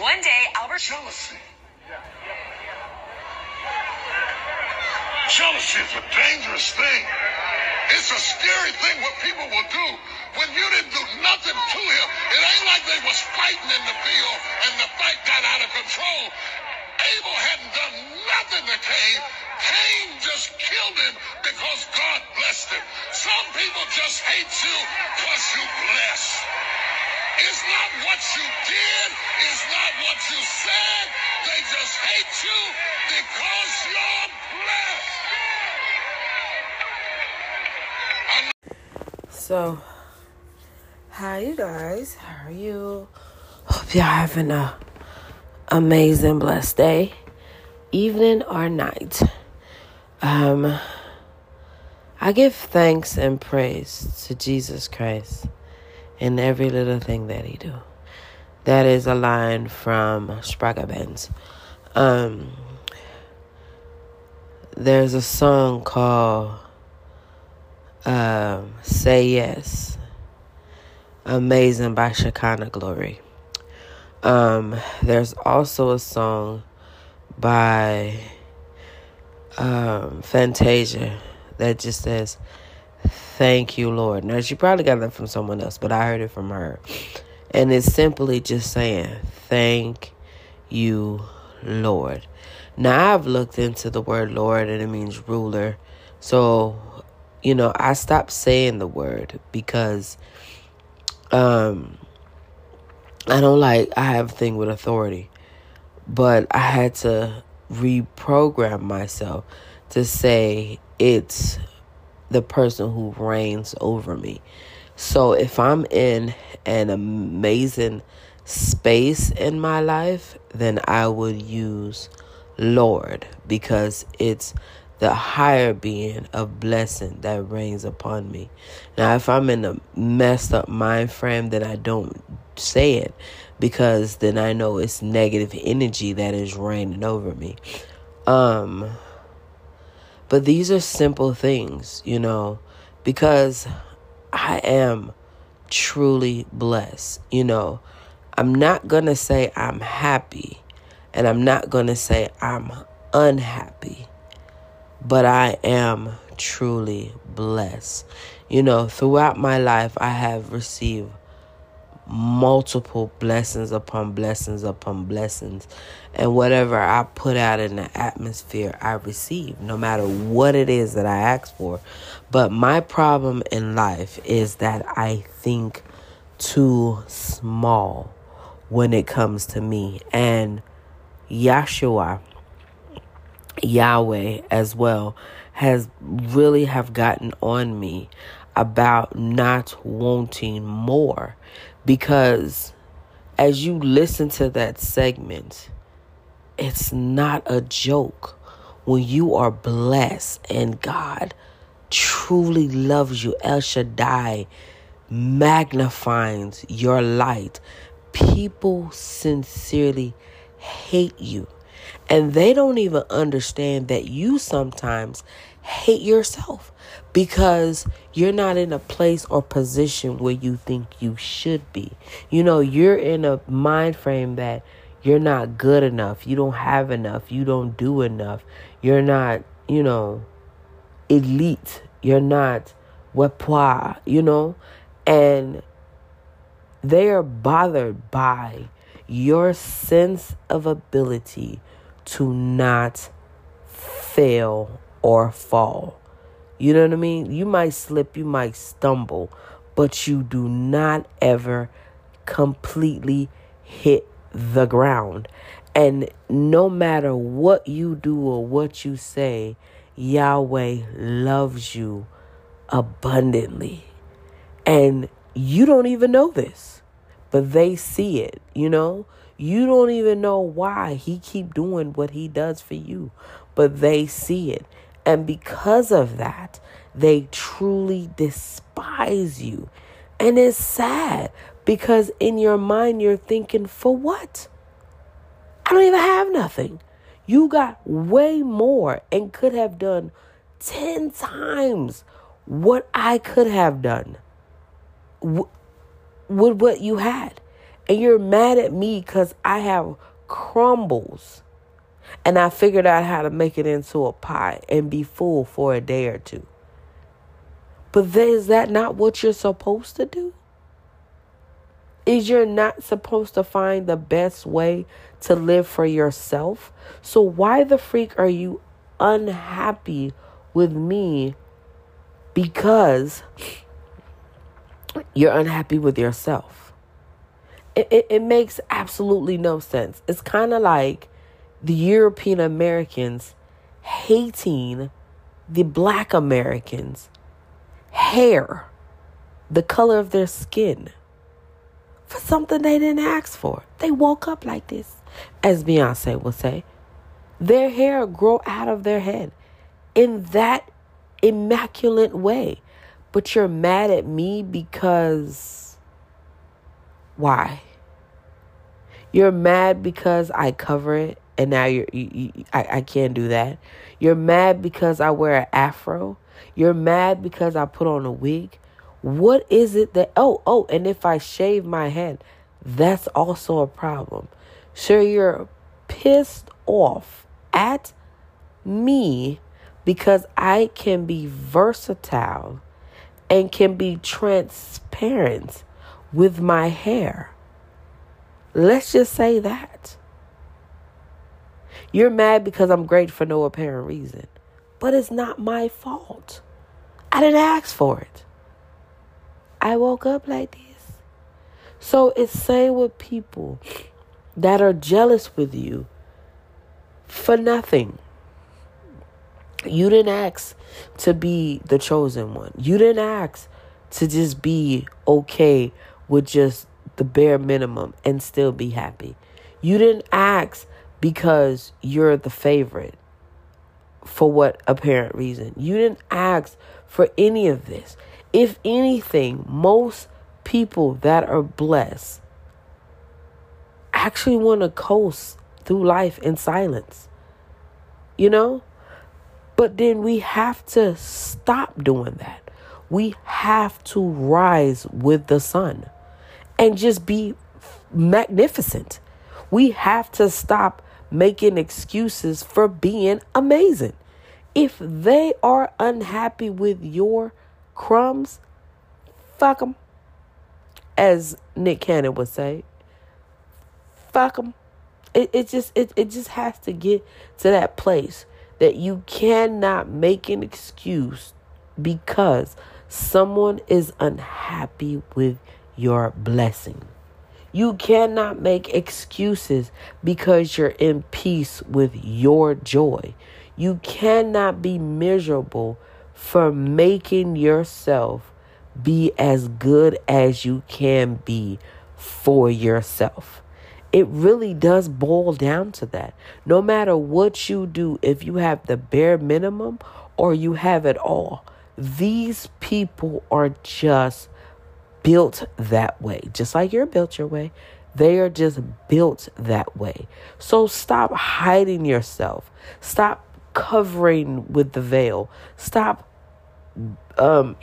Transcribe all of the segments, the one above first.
One day, Albert. Jealousy. Jealousy is a dangerous thing. It's a scary thing what people will do when you didn't do nothing to him. It ain't like they was fighting in the field and the fight got out of control. Abel hadn't done nothing to Cain. Cain just killed him because God blessed him. Some people just hate you because you blessed. It's not what you did. It's not what you said. They just hate you because you're blessed. So, hi you guys. How are you? Hope y'all having a amazing, blessed day, evening or night. Um, I give thanks and praise to Jesus Christ in every little thing that He do. That is a line from Spragga Benz. Um, there's a song called um, Say Yes. Amazing by Shekinah Glory. Um, there's also a song by um, Fantasia that just says, Thank you, Lord. Now, she probably got that from someone else, but I heard it from her. And it's simply just saying, Thank you, Lord. Now, I've looked into the word Lord and it means ruler. So, you know, I stopped saying the word because um I don't like I have a thing with authority. But I had to reprogram myself to say it's the person who reigns over me. So if I'm in an amazing space in my life, then I would use Lord because it's the higher being of blessing that reigns upon me. Now, if I'm in a messed up mind frame, then I don't say it because then I know it's negative energy that is reigning over me. Um, but these are simple things, you know, because I am truly blessed. You know, I'm not going to say I'm happy and I'm not going to say I'm unhappy but I am truly blessed. You know, throughout my life, I have received multiple blessings upon blessings upon blessings. And whatever I put out in the atmosphere, I receive, no matter what it is that I ask for. But my problem in life is that I think too small when it comes to me. And Yahshua Yahweh as well has really have gotten on me about not wanting more. Because as you listen to that segment it's not a joke. When you are blessed and God truly loves you El Shaddai magnifies your light people sincerely hate you and they don't even understand that you sometimes hate yourself because you're not in a place or position where you think you should be. You know, you're in a mind frame that you're not good enough, you don't have enough, you don't do enough, you're not, you know, elite, you're not wepwa, you know, and they are bothered by your sense of ability to not fail or fall. You know what I mean? You might slip, you might stumble, but you do not ever completely hit the ground. And no matter what you do or what you say, Yahweh loves you abundantly. And you don't even know this, but they see it, you know? You don't even know why he keep doing what he does for you, but they see it. And because of that, they truly despise you. And it's sad because in your mind you're thinking, for what? I don't even have nothing. You got way more and could have done 10 times what I could have done with what you had And you're mad at me because I have crumbles and I figured out how to make it into a pie and be full for a day or two. But then, is that not what you're supposed to do? Is you're not supposed to find the best way to live for yourself? So why the freak are you unhappy with me because you're unhappy with yourself? It, it, it makes absolutely no sense. It's kind of like the European Americans hating the black Americans' hair, the color of their skin, for something they didn't ask for. They woke up like this, as Beyonce will say. Their hair grow out of their head in that immaculate way. But you're mad at me because why? You're mad because I cover it and now you're you, you, I, I can't do that. You're mad because I wear an afro. You're mad because I put on a wig. What is it that oh oh and if I shave my head, that's also a problem. Sure, you're pissed off at me because I can be versatile and can be transparent with my hair. Let's just say that. You're mad because I'm great for no apparent reason. But it's not my fault. I didn't ask for it. I woke up like this. So it's same with people that are jealous with you for nothing. You didn't ask to be the chosen one. You didn't ask to just be okay with just the bare minimum and still be happy. You didn't ask because you're the favorite for what apparent reason. You didn't ask for any of this. If anything, most people that are blessed actually want to coast through life in silence. You know? But then we have to stop doing that. We have to rise with the sun and just be magnificent. We have to stop making excuses for being amazing. If they are unhappy with your crumbs, fuck them. As Nick Cannon would say, fuck them. It, it just it, it just has to get to that place that you cannot make an excuse because someone is unhappy with your blessing. You cannot make excuses because you're in peace with your joy. You cannot be miserable for making yourself be as good as you can be for yourself. It really does boil down to that. No matter what you do, if you have the bare minimum or you have it all, these people are just built that way, just like you're built your way. They are just built that way. So stop hiding yourself. Stop covering with the veil. Stop um,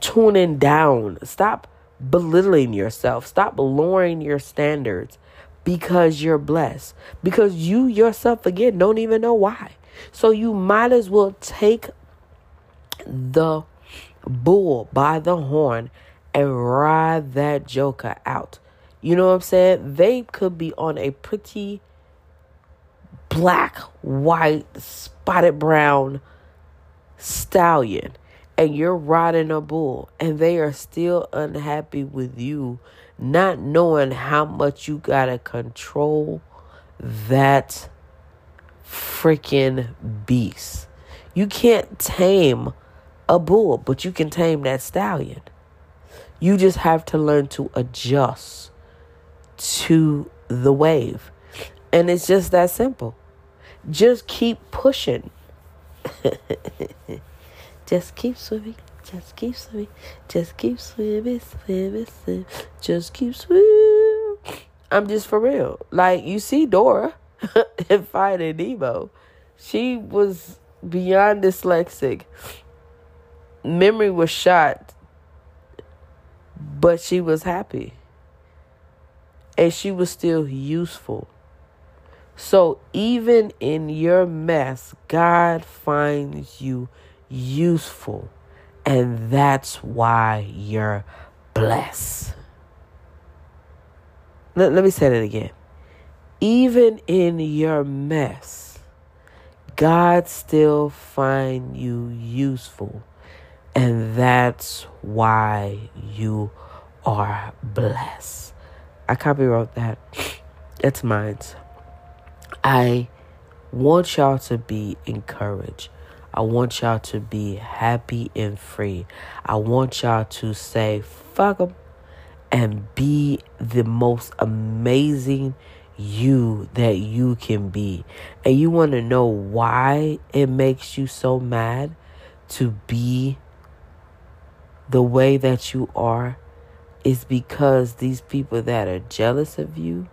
tuning down. Stop belittling yourself. Stop lowering your standards because you're blessed. Because you yourself, again, don't even know why. So you might as well take the bull by the horn and ride that joker out. You know what I'm saying? They could be on a pretty black, white, spotted brown stallion and you're riding a bull and they are still unhappy with you not knowing how much you got to control that freaking beast. You can't tame a bull, but you can tame that stallion. You just have to learn to adjust to the wave. And it's just that simple. Just keep pushing. just keep swimming. Just keep swimming. Just keep swimming, swimming, swimming. Just keep swimming. I'm just for real. Like, you see Dora in Finding Nemo. She was beyond dyslexic. Memory was shot but she was happy. and she was still useful. So even in your mess, God finds you useful. And that's why you're blessed. Let, let me say that again. Even in your mess, God still find you useful. And that's why you are blessed. I copywrote that. It's mine. I want y'all to be encouraged. I want y'all to be happy and free. I want y'all to say, fuck them, and be the most amazing you that you can be. And you want to know why it makes you so mad to be the way that you are? Is because these people that are jealous of you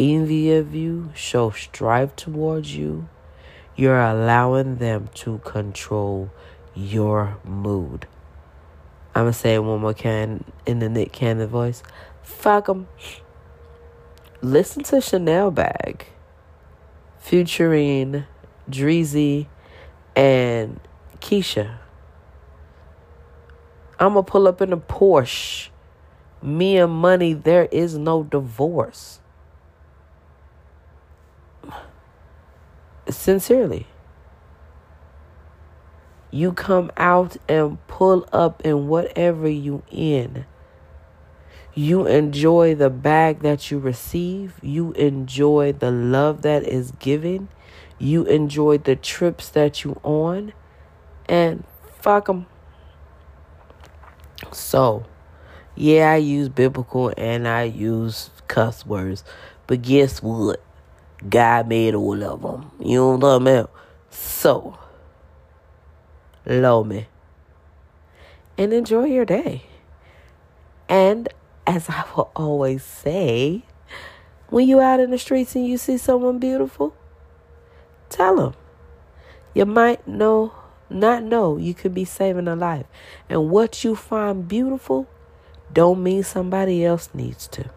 envy of you, show strife towards you, you're allowing them to control your mood. I'm going to say it one more can in the Nick Cannon voice. Fuck them. Listen to Chanel Bag featuring Dreezy and Keisha. I'm going to pull up in a Porsche. Me and money, there is no divorce. sincerely. You come out and pull up in whatever you in. You enjoy the bag that you receive. You enjoy the love that is given. You enjoy the trips that you on. And fuck them. So, yeah, I use biblical and I use cuss words. But guess what? God made all of them. You know what I'm? So, love me. And enjoy your day. And as I will always say, when you out in the streets and you see someone beautiful, tell them. You might know, not know, you could be saving a life. And what you find beautiful don't mean somebody else needs to.